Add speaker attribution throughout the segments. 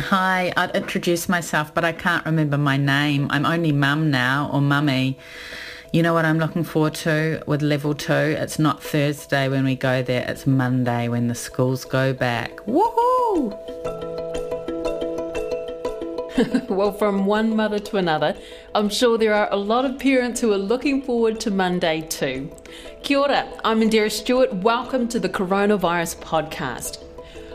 Speaker 1: Hi, I'd introduce myself, but I can't remember my name. I'm only mum now, or mummy. You know what I'm looking forward to with level two? It's not Thursday when we go there, it's Monday when the schools go back. Woohoo!
Speaker 2: well, from one mother to another, I'm sure there are a lot of parents who are looking forward to Monday too. Kia ora, I'm Indira Stewart. Welcome to the Coronavirus Podcast.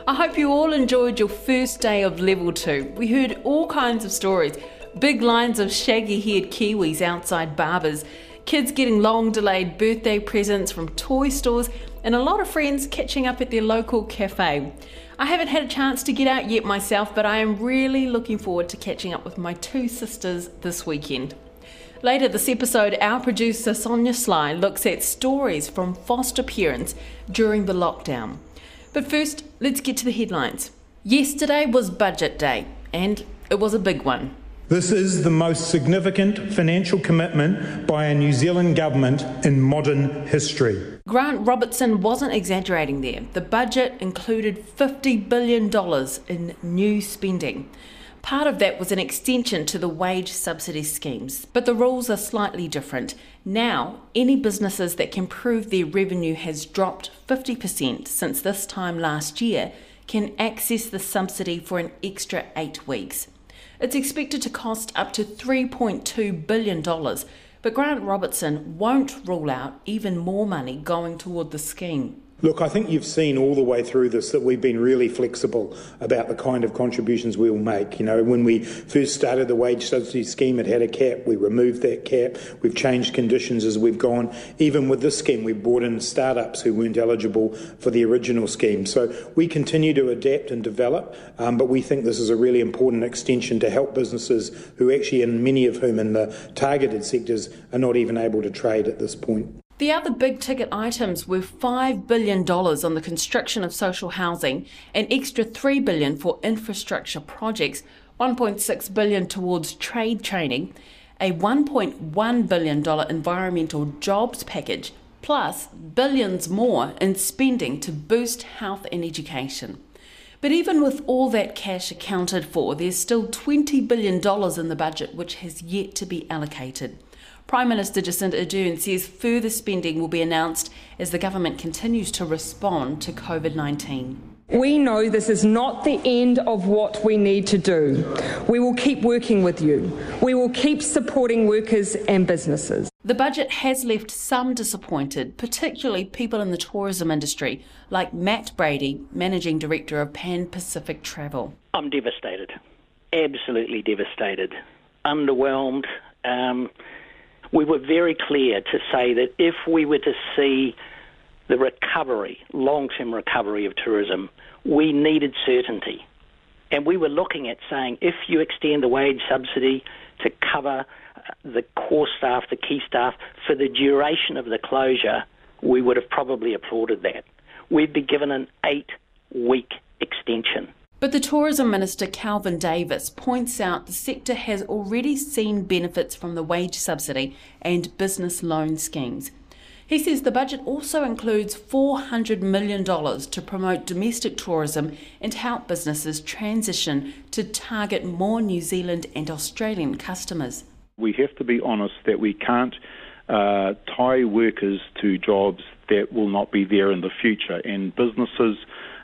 Speaker 2: I hope you all enjoyed your first day of level two. We heard all kinds of stories big lines of shaggy haired Kiwis outside barbers, kids getting long delayed birthday presents from toy stores, and a lot of friends catching up at their local cafe. I haven't had a chance to get out yet myself, but I am really looking forward to catching up with my two sisters this weekend. Later this episode, our producer Sonia Sly looks at stories from foster parents during the lockdown. But first, let's get to the headlines. Yesterday was budget day, and it was a big one.
Speaker 3: This is the most significant financial commitment by a New Zealand government in modern history.
Speaker 2: Grant Robertson wasn't exaggerating there. The budget included $50 billion in new spending. Part of that was an extension to the wage subsidy schemes, but the rules are slightly different. Now, any businesses that can prove their revenue has dropped 50% since this time last year can access the subsidy for an extra eight weeks. It's expected to cost up to $3.2 billion, but Grant Robertson won't rule out even more money going toward the scheme.
Speaker 3: Look, I think you've seen all the way through this that we've been really flexible about the kind of contributions we'll make. You know, when we first started the wage subsidy scheme, it had a cap. We removed that cap. We've changed conditions as we've gone. Even with this scheme, we brought in startups who weren't eligible for the original scheme. So we continue to adapt and develop, um, but we think this is a really important extension to help businesses who actually, and many of whom in the targeted sectors, are not even able to trade at this point.
Speaker 2: The other big ticket items were $5 billion on the construction of social housing, an extra 3 billion for infrastructure projects, 1.6 billion towards trade training, a $1.1 billion environmental jobs package, plus billions more in spending to boost health and education. But even with all that cash accounted for, there's still $20 billion in the budget which has yet to be allocated. Prime Minister Jacinda Ardern says further spending will be announced as the government continues to respond to COVID 19.
Speaker 4: We know this is not the end of what we need to do. We will keep working with you. We will keep supporting workers and businesses.
Speaker 2: The budget has left some disappointed, particularly people in the tourism industry, like Matt Brady, Managing Director of Pan Pacific Travel.
Speaker 5: I'm devastated. Absolutely devastated. Underwhelmed. Um, we were very clear to say that if we were to see the recovery, long term recovery of tourism, we needed certainty. And we were looking at saying if you extend the wage subsidy to cover uh, the core staff, the key staff, for the duration of the closure, we would have probably applauded that. We'd be given an eight week extension.
Speaker 2: But the Tourism Minister Kelvin Davis points out the sector has already seen benefits from the wage subsidy and business loan schemes. He says the budget also includes $400 million to promote domestic tourism and help businesses transition to target more New Zealand and Australian customers.
Speaker 6: We have to be honest that we can't uh, tie workers to jobs that will not be there in the future, and businesses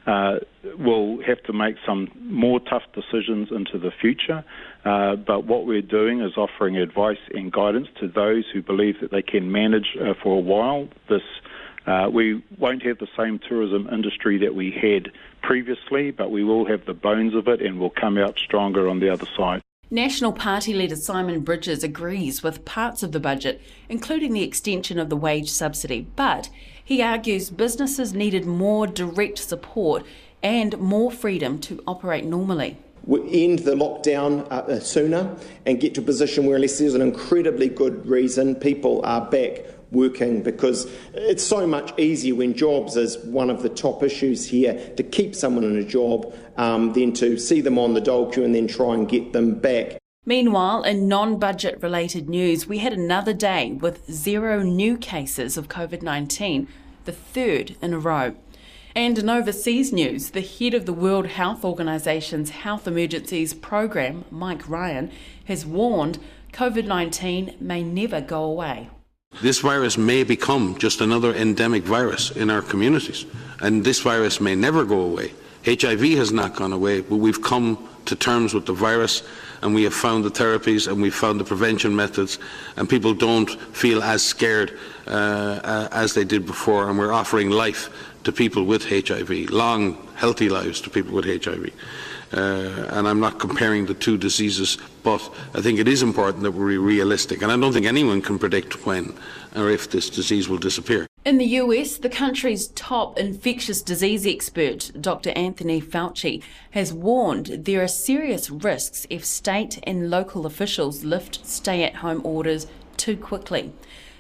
Speaker 6: uh, will have to make some more tough decisions into the future. Uh, but what we're doing is offering advice and guidance to those who believe that they can manage uh, for a while this. Uh, we won't have the same tourism industry that we had previously, but we will have the bones of it and we'll come out stronger on the other side.
Speaker 2: National Party leader Simon Bridges agrees with parts of the budget, including the extension of the wage subsidy, but he argues businesses needed more direct support and more freedom to operate normally.
Speaker 7: We end the lockdown uh, uh, sooner and get to a position where, unless there's an incredibly good reason, people are back working because it's so much easier when jobs is one of the top issues here to keep someone in a job um, than to see them on the dole queue and then try and get them back.
Speaker 2: Meanwhile, in non budget related news, we had another day with zero new cases of COVID 19, the third in a row. And in overseas news, the head of the World Health Organization's Health Emergencies Program, Mike Ryan, has warned COVID 19 may never go away.
Speaker 8: This virus may become just another endemic virus in our communities, and this virus may never go away. HIV has not gone away, but we've come to terms with the virus and we have found the therapies and we've found the prevention methods, and people don't feel as scared uh, uh, as they did before, and we're offering life to people with HIV, long, healthy lives to people with HIV. Uh, and I'm not comparing the two diseases, but I think it is important that we're realistic. And I don't think anyone can predict when or if this disease will disappear.
Speaker 2: In the US, the country's top infectious disease expert, Dr. Anthony Fauci, has warned there are serious risks if state and local officials lift stay at home orders too quickly.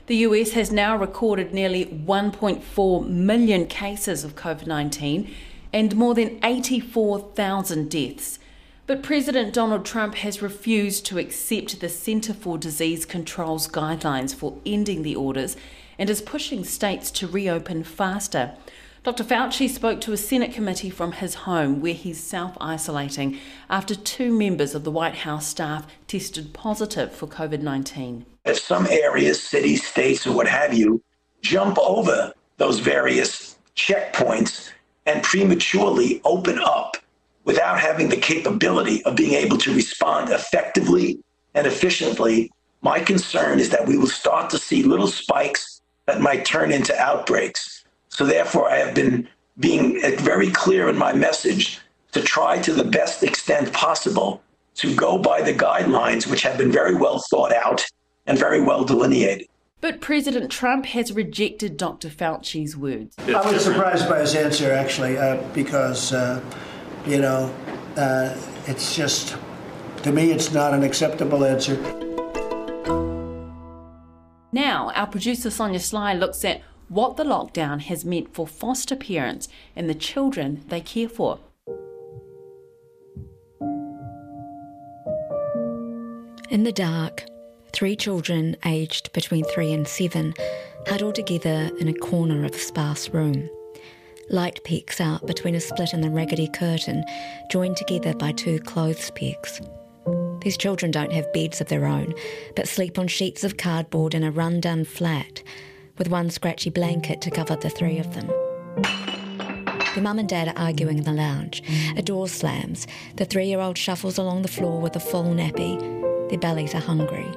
Speaker 2: The US has now recorded nearly 1.4 million cases of COVID 19 and more than 84,000 deaths. But President Donald Trump has refused to accept the Centre for Disease Control's guidelines for ending the orders and is pushing states to reopen faster. Dr. Fauci spoke to a Senate committee from his home where he's self isolating after two members of the White House staff tested positive for COVID 19.
Speaker 9: If some areas, cities, states, or what have you, jump over those various checkpoints and prematurely open up without having the capability of being able to respond effectively and efficiently, my concern is that we will start to see little spikes that might turn into outbreaks. So, therefore, I have been being very clear in my message to try to the best extent possible to go by the guidelines, which have been very well thought out and very well delineated.
Speaker 2: But President Trump has rejected Dr. Fauci's words.
Speaker 10: I was surprised by his answer, actually, uh, because, uh, you know, uh, it's just, to me, it's not an acceptable answer.
Speaker 2: Now, our producer Sonia Sly looks at what the lockdown has meant for foster parents and the children they care for.
Speaker 11: In the dark, Three children, aged between three and seven, huddle together in a corner of a sparse room. Light peeks out between a split in the raggedy curtain, joined together by two clothes pegs. These children don't have beds of their own, but sleep on sheets of cardboard in a run-down flat, with one scratchy blanket to cover the three of them. Their mum and dad are arguing in the lounge. A door slams. The three-year-old shuffles along the floor with a full nappy. Their bellies are hungry.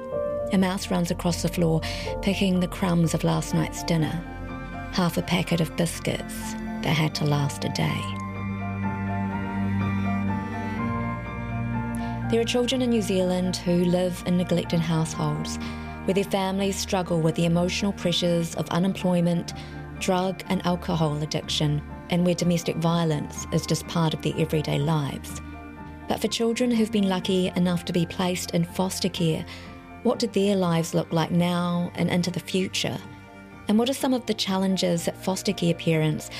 Speaker 11: A mouse runs across the floor, picking the crumbs of last night's dinner. Half a packet of biscuits that had to last a day. There are children in New Zealand who live in neglected households where their families struggle with the emotional pressures of unemployment, drug and alcohol addiction, and where domestic violence is just part of their everyday lives. But for children who've been lucky enough to be placed in foster care, what do their lives look like now and into the future? And what are some of the challenges that foster care parents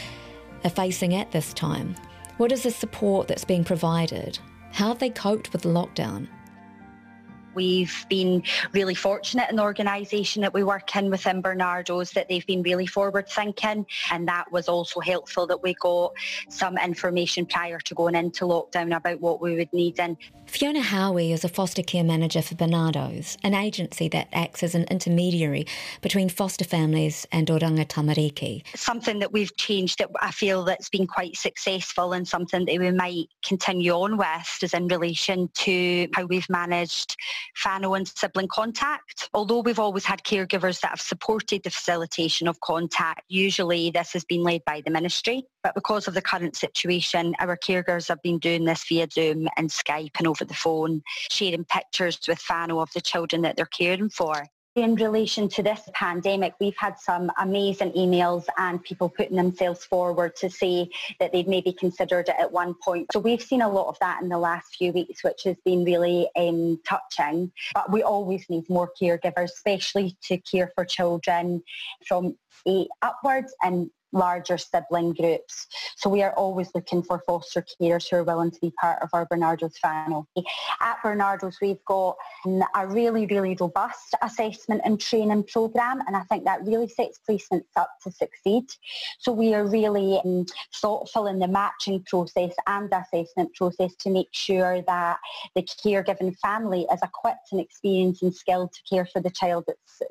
Speaker 11: are facing at this time? What is the support that's being provided? How they coped with the lockdown?
Speaker 12: We've been really fortunate in the organisation that we work in within Barnardos that they've been really forward thinking and that was also helpful that we got some information prior to going into lockdown about what we would need. And
Speaker 11: Fiona Howie is a foster care manager for Barnardos, an agency that acts as an intermediary between foster families and Oranga Tamariki.
Speaker 12: Something that we've changed that I feel that's been quite successful and something that we might continue on with is in relation to how we've managed whānau and sibling contact. Although we've always had caregivers that have supported the facilitation of contact, usually this has been led by the ministry. But because of the current situation, our caregivers have been doing this via Zoom and Skype and over the phone, sharing pictures with whānau of the children that they're caring for. In relation to this pandemic, we've had some amazing emails and people putting themselves forward to say that they'd maybe considered it at one point. So we've seen a lot of that in the last few weeks, which has been really um, touching. But we always need more caregivers, especially to care for children from eight upwards and larger sibling groups. So we are always looking for foster carers who are willing to be part of our Barnardos family. At Barnardos we've got a really, really robust assessment and training programme, and I think that really sets placements up to succeed. So we are really um, thoughtful in the matching process and assessment process to make sure that the caregiving family is equipped and experienced and skilled to care for the child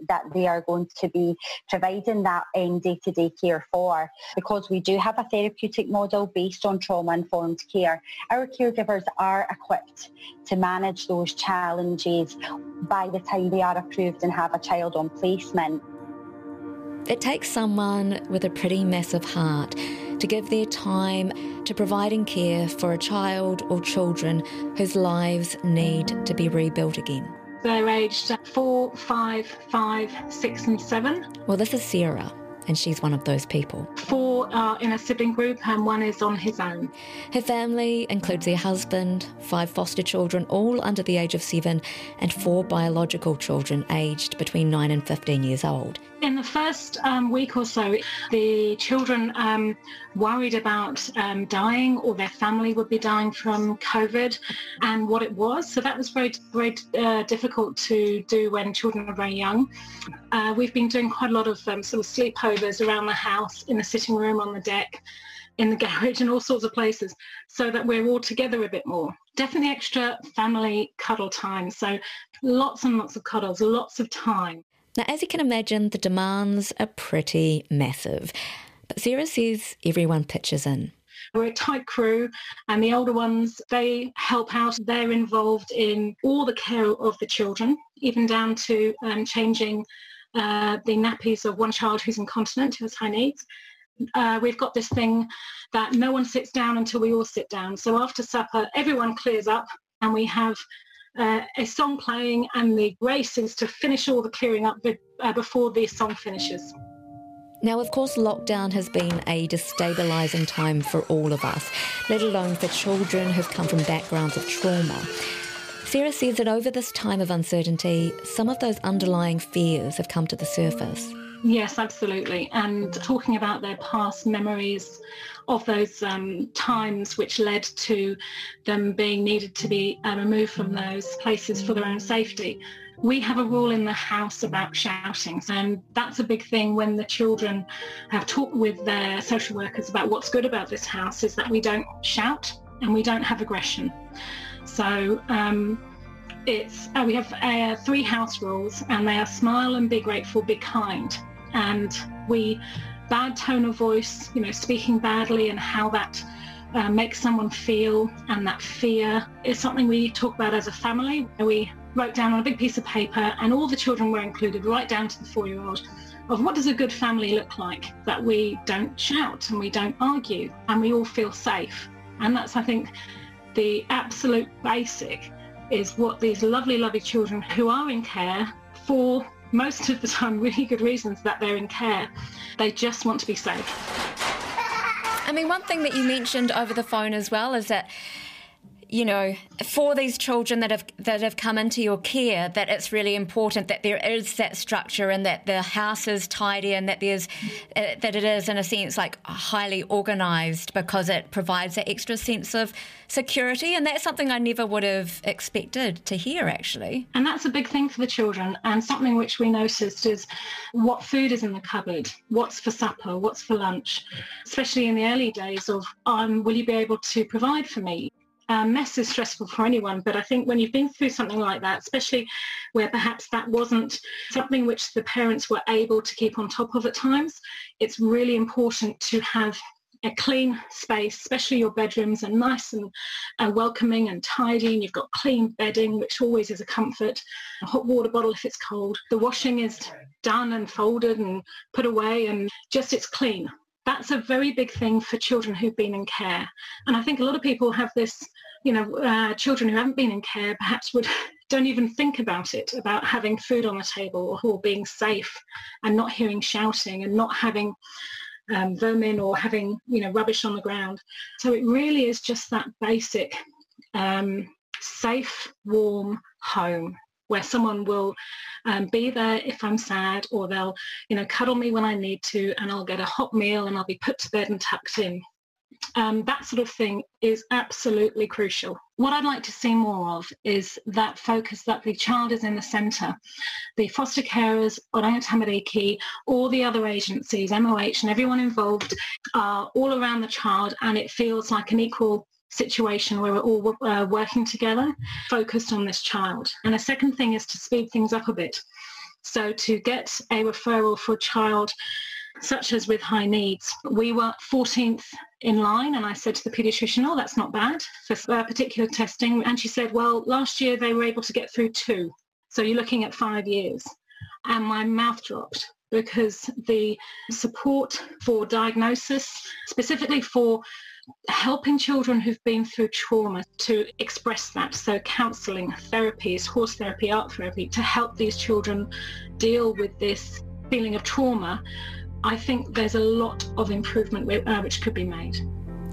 Speaker 12: that they are going to be providing that um, day-to-day care for. Because we do have a therapeutic model based on trauma-informed care, our caregivers are equipped to manage those challenges by the time they are approved and have a child on placement.
Speaker 11: It takes someone with a pretty massive heart to give their time to providing care for a child or children whose lives need to be rebuilt again.
Speaker 13: They're aged four, five, five, six, and seven.
Speaker 11: Well, this is Sarah and she's one of those people.
Speaker 13: Four are in a sibling group and one is on his own.
Speaker 11: Her family includes her husband, five foster children, all under the age of seven, and four biological children aged between 9 and 15 years old.
Speaker 13: In the first um, week or so, the children um, worried about um, dying or their family would be dying from COVID and what it was. So that was very, very uh, difficult to do when children are very young. Uh, we've been doing quite a lot of um, sort of sleepovers around the house, in the sitting room, on the deck, in the garage and all sorts of places so that we're all together a bit more. Definitely extra family cuddle time. So lots and lots of cuddles, lots of time.
Speaker 11: Now, as you can imagine, the demands are pretty massive. But Sarah says everyone pitches in.
Speaker 13: We're a tight crew and the older ones, they help out. They're involved in all the care of the children, even down to um, changing uh, the nappies of one child who's incontinent, who has high needs. Uh, we've got this thing that no one sits down until we all sit down. So after supper, everyone clears up and we have uh, a song playing and the race is to finish all the clearing up be- uh, before the song finishes.
Speaker 11: Now, of course, lockdown has been a destabilising time for all of us, let alone for children who've come from backgrounds of trauma. Sarah says that over this time of uncertainty, some of those underlying fears have come to the surface.
Speaker 13: Yes, absolutely. And talking about their past memories of those um, times which led to them being needed to be uh, removed from those places for their own safety. We have a rule in the house about shouting, and that's a big thing when the children have talked with their social workers about what's good about this house is that we don't shout and we don't have aggression. So um, it's uh, we have uh, three house rules, and they are smile and be grateful, be kind, and we bad tone of voice, you know, speaking badly and how that uh, makes someone feel and that fear is something we talk about as a family. We wrote down on a big piece of paper and all the children were included right down to the four-year-old of what does a good family look like that we don't shout and we don't argue and we all feel safe. And that's, I think, the absolute basic is what these lovely, lovely children who are in care for most of the time really good reasons that they're in care. They just want to be safe.
Speaker 11: I mean, one thing that you mentioned over the phone as well is that you know, for these children that have that have come into your care, that it's really important that there is that structure and that the house is tidy and that there's uh, that it is in a sense like highly organised because it provides that extra sense of security, and that's something I never would have expected to hear actually.
Speaker 13: And that's a big thing for the children, and something which we noticed is what food is in the cupboard, what's for supper, what's for lunch, especially in the early days of um, will you be able to provide for me? Mess is stressful for anyone, but I think when you've been through something like that, especially where perhaps that wasn't something which the parents were able to keep on top of at times, it's really important to have a clean space, especially your bedrooms, are nice and uh, welcoming and tidy. And you've got clean bedding, which always is a comfort. A hot water bottle if it's cold. The washing is done and folded and put away, and just it's clean that's a very big thing for children who've been in care. And I think a lot of people have this, you know, uh, children who haven't been in care perhaps would don't even think about it, about having food on the table or being safe and not hearing shouting and not having um, vermin or having, you know, rubbish on the ground. So it really is just that basic um, safe, warm home where someone will um, be there if I'm sad or they'll, you know, cuddle me when I need to and I'll get a hot meal and I'll be put to bed and tucked in. Um, that sort of thing is absolutely crucial. What I'd like to see more of is that focus that the child is in the centre. The foster carers, Oranga Tamariki, all the other agencies, MOH and everyone involved are all around the child and it feels like an equal situation where we're all uh, working together, focused on this child. And a second thing is to speed things up a bit. So to get a referral for a child such as with high needs, we were 14th in line and I said to the paediatrician, oh, that's not bad for uh, particular testing. And she said, well, last year they were able to get through two. So you're looking at five years. And my mouth dropped because the support for diagnosis, specifically for helping children who've been through trauma to express that. So counselling, therapies, horse therapy, art therapy, to help these children deal with this feeling of trauma, I think there's a lot of improvement uh, which could be made.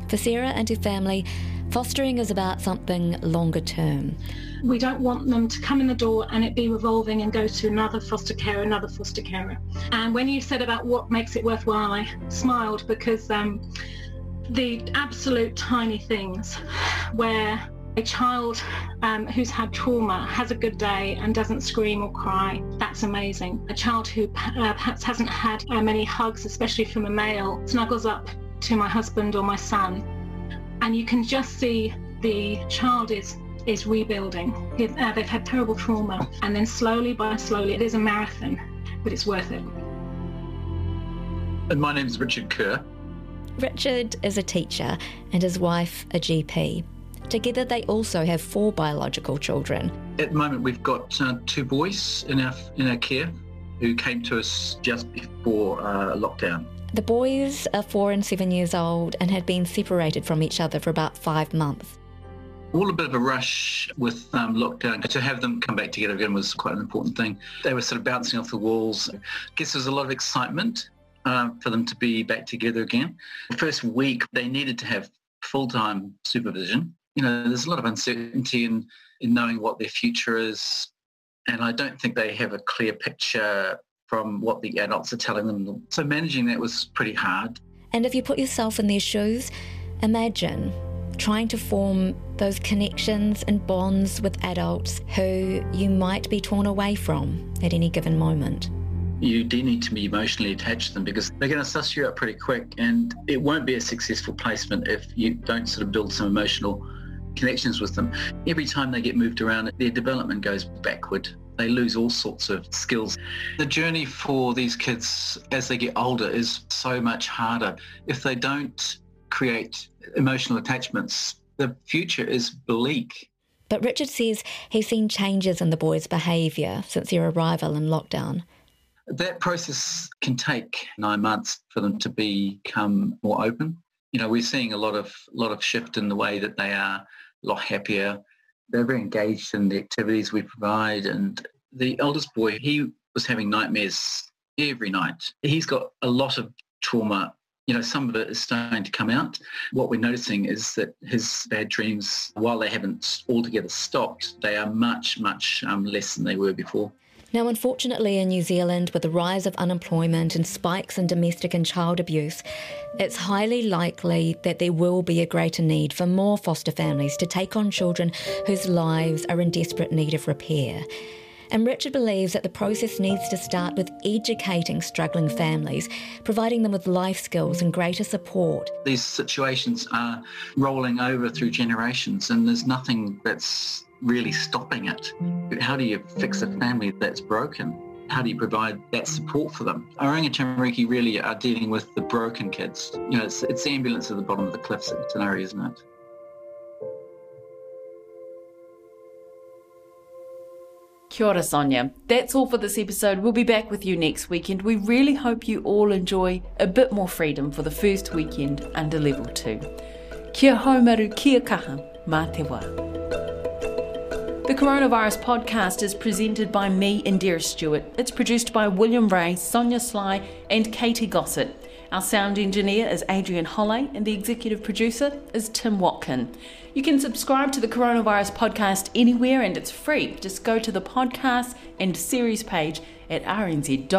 Speaker 11: For Sarah and her family, fostering is about something longer term.
Speaker 13: We don't want them to come in the door and it be revolving and go to another foster care, another foster carer. And when you said about what makes it worthwhile, I smiled because um, the absolute tiny things where a child um, who's had trauma has a good day and doesn't scream or cry, that's amazing. A child who uh, perhaps hasn't had uh, many hugs, especially from a male, snuggles up to my husband or my son, and you can just see the child is is rebuilding. Uh, they've had terrible trauma, and then slowly by slowly, it is a marathon, but it's worth it.
Speaker 14: And my name is Richard Kerr.
Speaker 11: Richard is a teacher and his wife a GP. Together, they also have four biological children.
Speaker 14: At the moment, we've got uh, two boys in our in our care who came to us just before uh, lockdown.
Speaker 11: The boys are four and seven years old and had been separated from each other for about five months.
Speaker 14: All a bit of a rush with um, lockdown. To have them come back together again was quite an important thing. They were sort of bouncing off the walls. I guess there was a lot of excitement uh, for them to be back together again. The first week, they needed to have full-time supervision. You know, there's a lot of uncertainty in, in knowing what their future is. And I don't think they have a clear picture from what the adults are telling them. So managing that was pretty hard.
Speaker 11: And if you put yourself in their shoes, imagine trying to form those connections and bonds with adults who you might be torn away from at any given moment
Speaker 14: you do need to be emotionally attached to them because they're going to suss you up pretty quick and it won't be a successful placement if you don't sort of build some emotional connections with them. Every time they get moved around, their development goes backward. They lose all sorts of skills. The journey for these kids as they get older is so much harder. If they don't create emotional attachments, the future is bleak.
Speaker 11: But Richard says he's seen changes in the boys' behaviour since their arrival in lockdown.
Speaker 14: That process can take nine months for them to become more open. You know, we're seeing a lot of lot of shift in the way that they are, a lot happier. They're very engaged in the activities we provide. And the eldest boy, he was having nightmares every night. He's got a lot of trauma you know, some of it is starting to come out. What we're noticing is that his bad dreams, while they haven't altogether stopped, they are much, much um, less than they were before.
Speaker 11: Now, unfortunately, in New Zealand, with the rise of unemployment and spikes in domestic and child abuse, it's highly likely that there will be a greater need for more foster families to take on children whose lives are in desperate need of repair. And Richard believes that the process needs to start with educating struggling families, providing them with life skills and greater support.
Speaker 14: These situations are rolling over through generations, and there's nothing that's really stopping it. How do you fix a family that's broken? How do you provide that support for them? Oranga Tamariki really are dealing with the broken kids. You know, it's, it's the ambulance at the bottom of the cliffs at Tanari, isn't it?
Speaker 2: Kia ora, Sonia. That's all for this episode. We'll be back with you next weekend. We really hope you all enjoy a bit more freedom for the first weekend under level 2. Kia haumaru kia kaha, mā te wā. The Coronavirus podcast is presented by me, and Indira Stewart. It's produced by William Ray, Sonia Sly, and Katie Gossett. Our sound engineer is Adrian Holley, and the executive producer is Tim Watkin. You can subscribe to the Coronavirus Podcast anywhere, and it's free. Just go to the podcast and series page at rnz.co.nz.